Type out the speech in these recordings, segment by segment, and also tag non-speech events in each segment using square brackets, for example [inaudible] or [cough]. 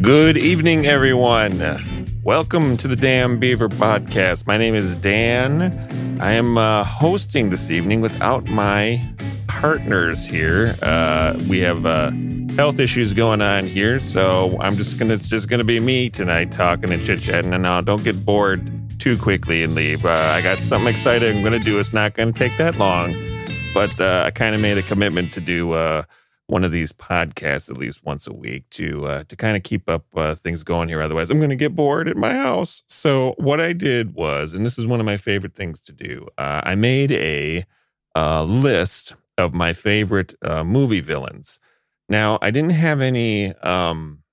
Good evening, everyone. Welcome to the Dan Beaver Podcast. My name is Dan. I am uh, hosting this evening without my partners here. Uh, we have uh, health issues going on here, so I'm just gonna. It's just gonna be me tonight, talking and chit chatting. And now, don't get bored too quickly and leave. Uh, I got something exciting I'm gonna do. It's not gonna take that long, but uh, I kind of made a commitment to do uh, one of these podcasts at least once a week to uh, to kind of keep up uh, things going here. Otherwise, I'm going to get bored at my house. So what I did was, and this is one of my favorite things to do, uh, I made a uh, list of my favorite uh, movie villains. Now, I didn't have any, um,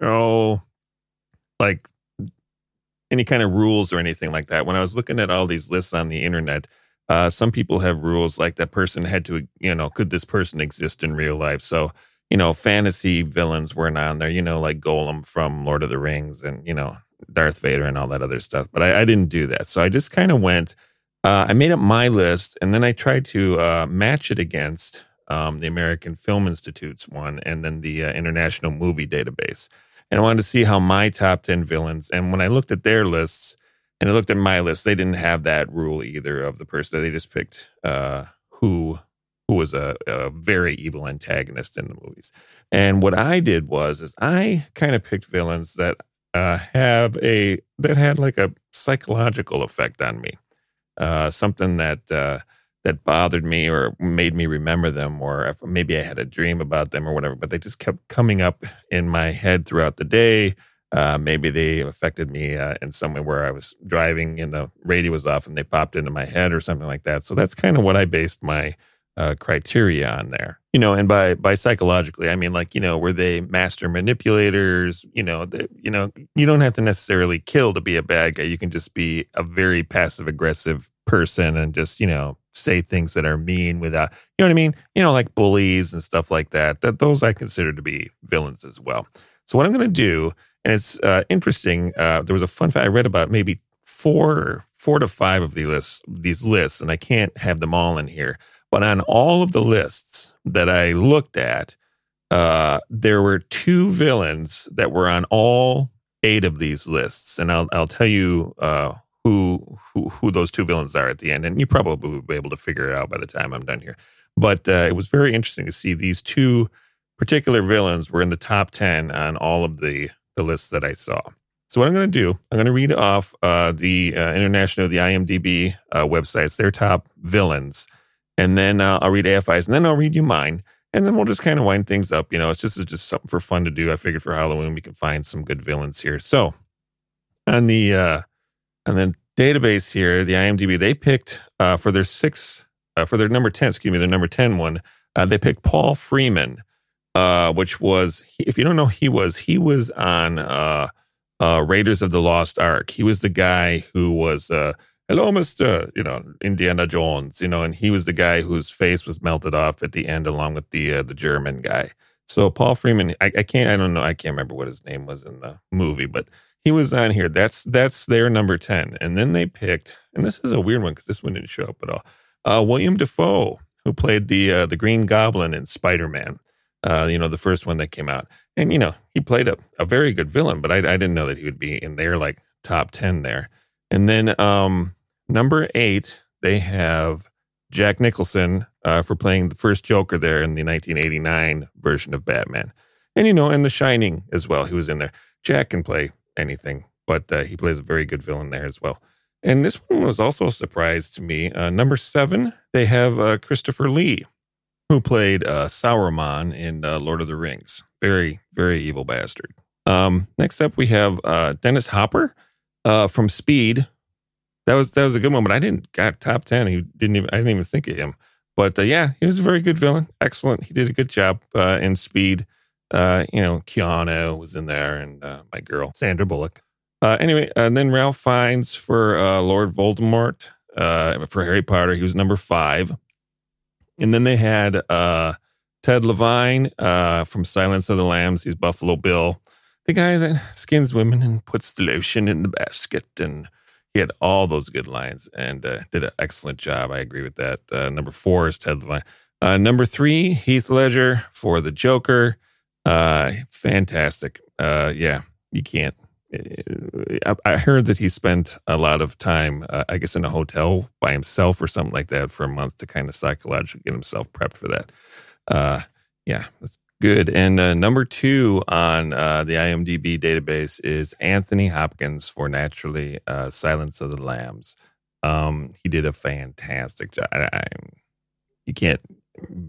oh, like any kind of rules or anything like that. When I was looking at all these lists on the internet, uh, some people have rules like that person had to, you know, could this person exist in real life? So, you know, fantasy villains weren't on there, you know, like Gollum from Lord of the Rings and, you know, Darth Vader and all that other stuff. But I, I didn't do that. So I just kind of went, uh, I made up my list and then I tried to uh, match it against um, the American Film Institute's one and then the uh, International Movie Database. And I wanted to see how my top 10 villains, and when I looked at their lists, and I looked at my list. They didn't have that rule either of the person. They just picked uh, who who was a, a, very evil antagonist in the movies. And what I did was is I kind of picked villains that uh, have a that had like a psychological effect on me, uh, something that uh, that bothered me or made me remember them, or maybe I had a dream about them or whatever. But they just kept coming up in my head throughout the day uh, maybe they affected me uh, in some way where I was driving and the radio was off and they popped into my head or something like that. So that's kind of what I based my uh, criteria on there. You know, and by by psychologically, I mean like you know, were they master manipulators? You know, you know, you don't have to necessarily kill to be a bad guy. You can just be a very passive aggressive person and just you know say things that are mean without you know what I mean. You know, like bullies and stuff like that. That those I consider to be villains as well. So what I'm going to do and it's uh, interesting. Uh, there was a fun fact I read about maybe four, four to five of these lists, these lists, and I can't have them all in here. But on all of the lists that I looked at, uh, there were two villains that were on all eight of these lists, and I'll I'll tell you uh, who who who those two villains are at the end, and you probably will be able to figure it out by the time I'm done here. But uh, it was very interesting to see these two particular villains were in the top ten on all of the the list that I saw. So what I'm going to do, I'm going to read off uh, the uh, international, the IMDb uh, websites, their top villains, and then uh, I'll read AFI's, and then I'll read you mine, and then we'll just kind of wind things up. You know, it's just it's just something for fun to do. I figured for Halloween we can find some good villains here. So on the uh, on the database here, the IMDb, they picked uh, for their six for their number ten, excuse me, their number ten one, they picked Paul Freeman uh, which was if you don't know he was he was on uh, uh, Raiders of the Lost Ark. He was the guy who was uh, hello, Mister, you know Indiana Jones, you know, and he was the guy whose face was melted off at the end, along with the uh, the German guy. So Paul Freeman, I, I can't, I don't know, I can't remember what his name was in the movie, but he was on here. That's that's their number ten, and then they picked, and this is a weird one because this one didn't show up at all. Uh, William Dafoe, who played the uh, the Green Goblin in Spider Man uh, you know, the first one that came out. And, you know, he played a, a very good villain, but I, I didn't know that he would be in their like top 10 there. And then um, number eight, they have Jack Nicholson uh, for playing the first Joker there in the 1989 version of Batman. And, you know, and The Shining as well. He was in there. Jack can play anything, but uh, he plays a very good villain there as well. And this one was also a surprise to me. Uh, number seven, they have uh, Christopher Lee who played uh, Sauron in uh, Lord of the Rings. Very, very evil bastard. Um, next up, we have uh, Dennis Hopper uh, from Speed. That was that was a good one, but I didn't got top ten. He didn't even I didn't even think of him. But uh, yeah, he was a very good villain. Excellent. He did a good job uh, in Speed. you know, Keanu was in there, and my girl Sandra Bullock. anyway, and then Ralph Fiennes for Lord Voldemort for Harry Potter. He was number five. And then they had uh, Ted Levine uh, from Silence of the Lambs. He's Buffalo Bill, the guy that skins women and puts the lotion in the basket. And he had all those good lines and uh, did an excellent job. I agree with that. Uh, number four is Ted Levine. Uh, number three, Heath Ledger for the Joker. Uh, fantastic. Yeah, you can't. I, heard that he spent a lot of time, uh, I guess, in a hotel by himself or something like that for a month to kind of psychologically get himself prepped for that. Uh, yeah, that's good. And uh, number two on uh, the IMDb database is Anthony Hopkins for Naturally uh, Silence of the Lambs. Um, he did a fantastic job. I, I, you can't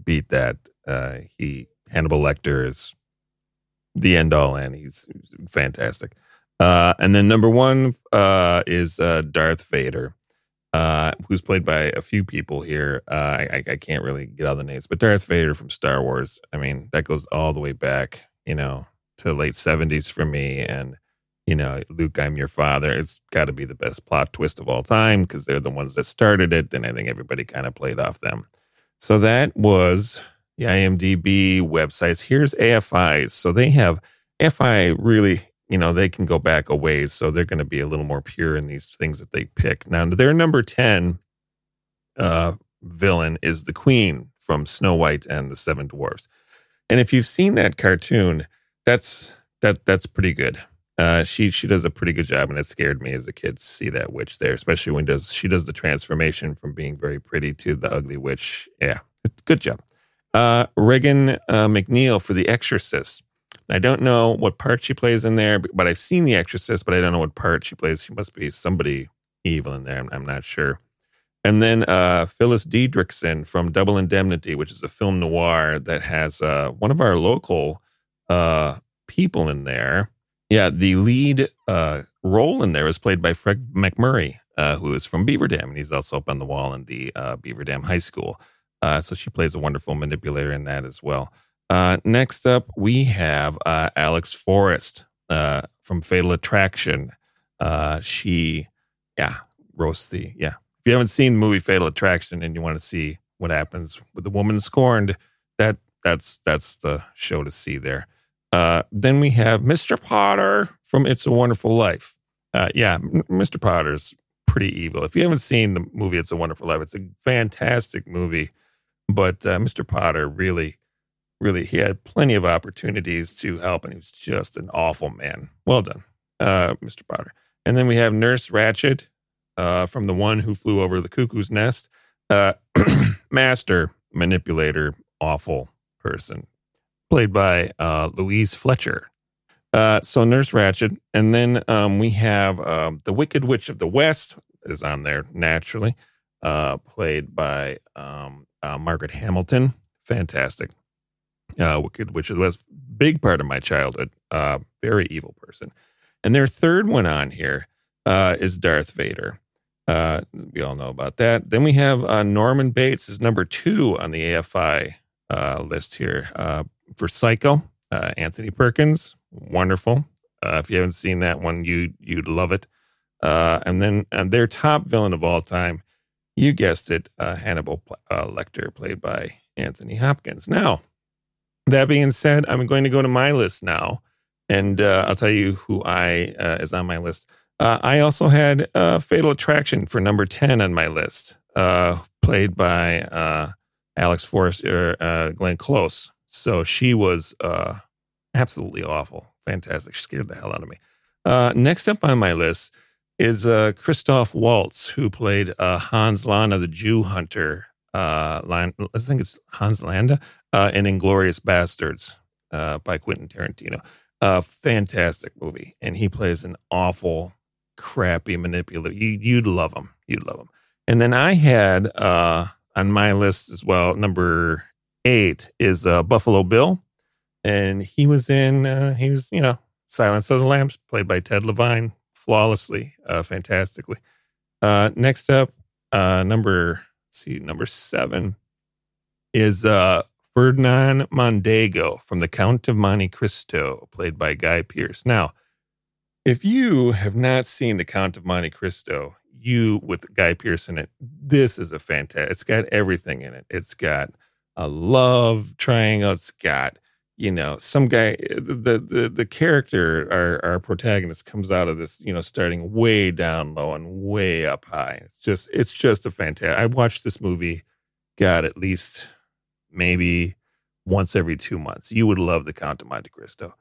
beat that. Uh, he Hannibal Lecter is the end all, and he's fantastic. Uh, and then number one uh, is uh, Darth Vader, uh, who's played by a few people here. Uh, I, I, can't really get all the names, but Darth Vader from Star Wars. I mean, that goes all the way back, you know, to late seventies for me. And you know, Luke, I'm your father. It's got to be the best plot twist of all time because they're the ones that started it, and I think everybody kind of played off them. So that was the IMDb websites. Here's AFI's. So they have AFI really, you know, they can go back a ways. So they're going to be a little more pure in these things that they pick. Now, their number 10 uh, villain is the queen from Snow White and the Seven Dwarfs. And if you've seen that cartoon, that's that that's pretty good. Uh, she she does a pretty good job, and it scared me as a kid to see that witch there, especially when does she does the transformation from being very pretty to the ugly witch. Yeah, good job. Uh, Regan uh, MacNeil for The Exorcist. I don't know what part she plays in there, but I've seen The Exorcist, but I don't know what part she plays. She must be somebody evil in there. I'm, I'm not sure. And then uh, Phyllis Dietrichson from Double Indemnity, which is a film noir that has uh, one of our local uh, people in there. Yeah, the lead uh, role in there is played by Fred MacMurray, uh, who is from Beaver Dam, and he's also up on the wall in the uh, Beaver Dam High School. So she plays a wonderful manipulator in that as well. Uh, next up, we have uh, Alex Forrest uh, from Fatal Attraction. Uh, she, yeah, roasts the, yeah. If you haven't seen the movie Fatal Attraction and you want to see what happens with the woman scorned, that that's that's the show to see there. Uh, then we have Mr. Potter from It's a Wonderful Life. yeah, Mr. Potter's pretty evil. If you haven't seen the movie It's a Wonderful Life, it's a fantastic movie. But Mr. Potter really, really, he had plenty of opportunities to help, and he was just an awful man. Well done, uh, Mr. Potter. And then we have Nurse Ratched uh, from The One Who Flew Over the Cuckoo's Nest. Uh, [clears throat] master manipulator, awful person, played by uh, Louise Fletcher. Uh, so Nurse Ratched. and then um, we have um, the Wicked Witch of the West is on there naturally, uh, played by um, Margaret Hamilton, fantastic. Uh, Witch was a big part of my childhood. Uh, very evil person. And their third one on here uh, is Darth Vader. Uh, we all know about that. Then we have uh, Norman Bates is number two on the AFI uh, list here for Psycho. Anthony Perkins, wonderful. If you haven't seen that one, you you'd love it. And then and their top villain of all time you guessed it, Hannibal Lecter, played by Anthony Hopkins. Now, that being said, I'm going to go to my list now, and uh, I'll tell you who I uh, is on my list. Uh, I also had uh, Fatal Attraction for number ten on my list, played by Alex Forrester, Glenn Close. So she was absolutely awful, fantastic. She scared the hell out of me. next up on my list is uh, Christoph Waltz, who played uh, Hans Landa, the Jew hunter. Uh, I think it's Hans Landa uh, in Inglourious Basterds uh, by Quentin Tarantino. Uh, fantastic movie, and he plays an awful, crappy manipulator. You, you'd love him. You'd love him. And then I had uh, on my list as well. Number eight is uh, Buffalo Bill, and he was in. Uh, he was you know Silence of the Lambs, played by Ted Levine flawlessly, uh, fantastically. Uh, next up, uh, number see, number seven is uh, Ferdinand Mondego from The Count of Monte Cristo, played by Guy Pearce. Now, if you have not seen The Count of Monte Cristo, you with Guy Pearce in it, this is a fantastic. It's got everything in it. It's got a love triangle. It's got you know some guy the the the character our our protagonist comes out of this you know starting way down low and way up high it's just it's just a fantastic i watched this movie god at least maybe once every two months. You would love the Count of Monte Cristo.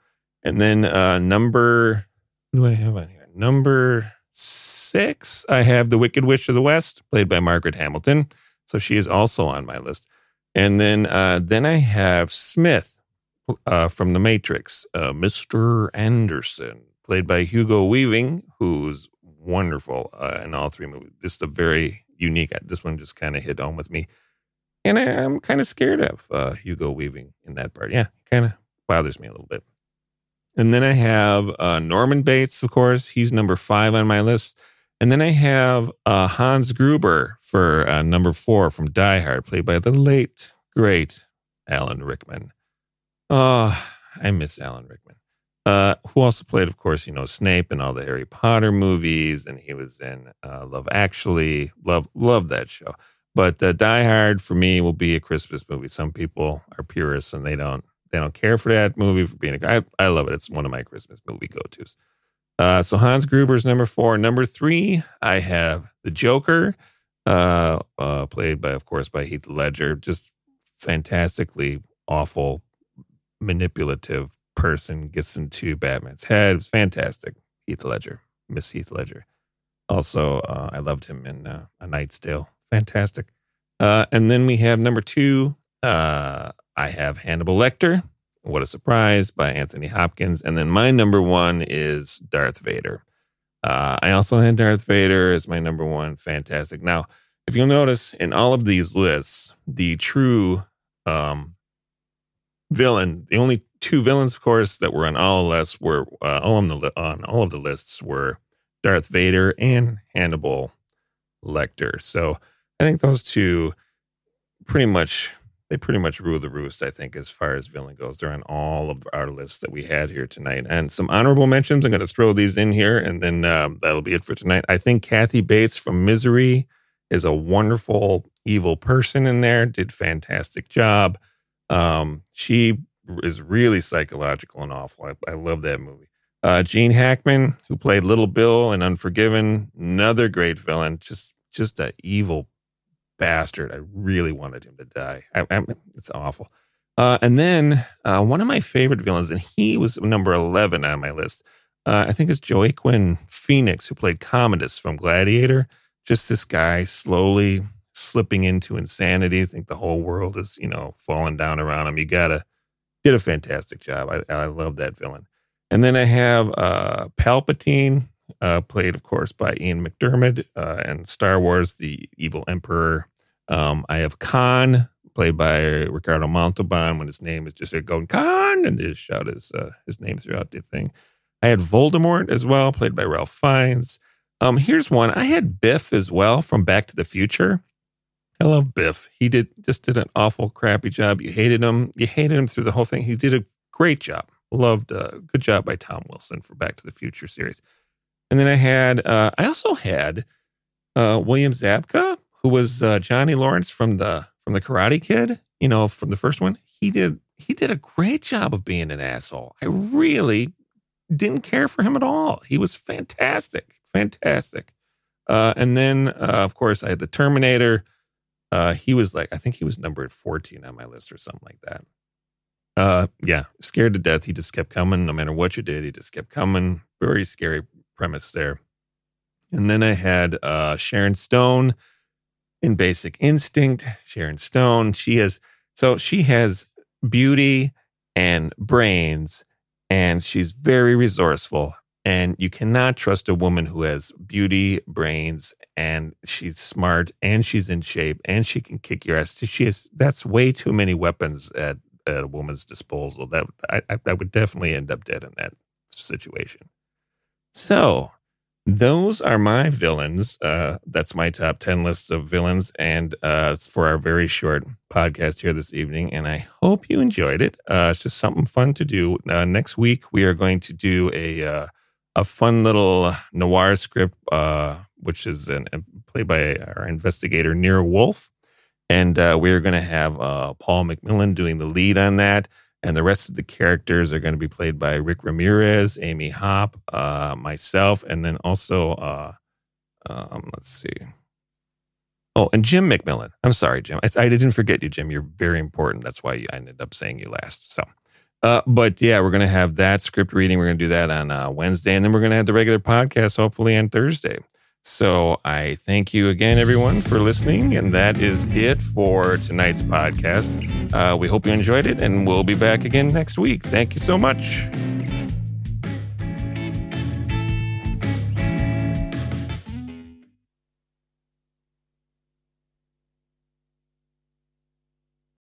And then uh, number, what do I have on here? Number six, I have The Wicked Witch of the West, played by Margaret Hamilton. So she is also on my list. And then uh, then I have Smith uh, from The Matrix, uh, Mr. Anderson, played by Hugo Weaving, who's wonderful uh, in all three movies. Just a very unique. This one just kind of hit home with me, and I, am kind of scared of uh, Hugo Weaving in that part. Yeah, kind of bothers me a little bit. And then I have uh, Norman Bates, of course. He's number five on my list. And then I have uh, Hans Gruber for uh, number four from Die Hard, played by the late, great Alan Rickman. Oh, I miss Alan Rickman. Uh, who also played, of course, you know, Snape in all the Harry Potter movies, and he was in uh, Love Actually. Love, love that show. But uh, Die Hard for me will be a Christmas movie. Some people are purists and they don't they don't care for that movie for being a. I, I love it. It's one of my Christmas movie go tos. Uh, so Hans Gruber's number four. Number three, I have the Joker, uh, uh, played by, of course, by Heath Ledger. Just fantastically awful, manipulative person gets into Batman's head. It's fantastic. Heath Ledger, Miss Heath Ledger. Also, uh, I loved him in uh, A Knight's Tale. Fantastic. Uh, and then we have number two. Uh, I have Hannibal Lecter. What a surprise by Anthony Hopkins. And then my number one is Darth Vader. Uh, I also had Darth Vader as my number one. Fantastic. Now, if you'll notice in all of these lists, the true um, villain, the only two villains, of course, that were on all lists were uh, all on the on all of the lists were Darth Vader and Hannibal Lecter. So I think those two pretty much they pretty much rule the roost. I think as far as villain goes, they're on all of our lists that we had here tonight, and some honorable mentions. I'm going to throw these in here, and then um, that'll be it for tonight. I think Kathy Bates from Misery is a wonderful evil person in there. Did fantastic job. Um, she is really psychological and awful. I, I love that movie. Uh, Gene Hackman, who played Little Bill in Unforgiven, another great villain. Just just a evil bastard. I really wanted him to die. I, I, it's awful. Uh, and then uh, one of my favorite villains, and he was number eleven on my list. Uh, I think is Joaquin Phoenix, who played Commodus from Gladiator. Just this guy slowly slipping into insanity. I think the whole world is, you know, falling down around him. You gotta did a fantastic job. I, I love that villain. And then I have uh, Palpatine, uh, played, of course, by Ian McDiarmid, uh, and Star Wars, the evil emperor. Um, I have Khan, played by Ricardo Montalban, when his name is just going Khan, and they just shout his uh, his name throughout the thing. I had Voldemort as well, played by Ralph Fiennes. Um, here's one. I had Biff as well from Back to the Future. I love Biff. He did just did an awful crappy job. You hated him. You hated him through the whole thing. He did a great job. Loved. Uh, good job by Tom Wilson for Back to the Future series. And then I had. Uh, I also had uh, William Zabka, who was uh, Johnny Lawrence from the from the Karate Kid. You know, from the first one. He did. He did a great job of being an asshole. I really didn't care for him at all. He was fantastic. Fantastic. Uh, and then, uh, of course, I had the Terminator. Uh, he was like, I think he was numbered 14 on my list or something like that. Uh, yeah, scared to death. He just kept coming no matter what you did. He just kept coming. Very scary premise there. And then I had uh, Sharon Stone in Basic Instinct. Sharon Stone, she has, so she has beauty and brains, and she's very resourceful. And you cannot trust a woman who has beauty, brains, and she's smart and she's in shape and she can kick your ass. She has that's way too many weapons at, at a woman's disposal. That I, I would definitely end up dead in that situation. So those are my villains. Uh, that's my top 10 list of villains. And uh, it's for our very short podcast here this evening. And I hope you enjoyed it. Uh, it's just something fun to do. Uh, next week, we are going to do a, uh, a fun little noir script uh, which is an, played by our investigator Nero Wolfe, and uh, we're going to have uh, Paul McMillan doing the lead on that, and the rest of the characters are going to be played by Rick Ramirez, Amy Hopp, uh, myself, and then also uh, um, let's see. Oh, and Jim McMillan. I'm sorry, Jim. I, I didn't forget you, Jim. You're very important. That's why I ended up saying you last. So, uh, but yeah, we're going to have that script reading. We're going to do that on uh, Wednesday, and then we're going to have the regular podcast hopefully on Thursday. So I thank you again, everyone, for listening. And that is it for tonight's podcast. Uh, we hope you enjoyed it, and we'll be back again next week. Thank you so much.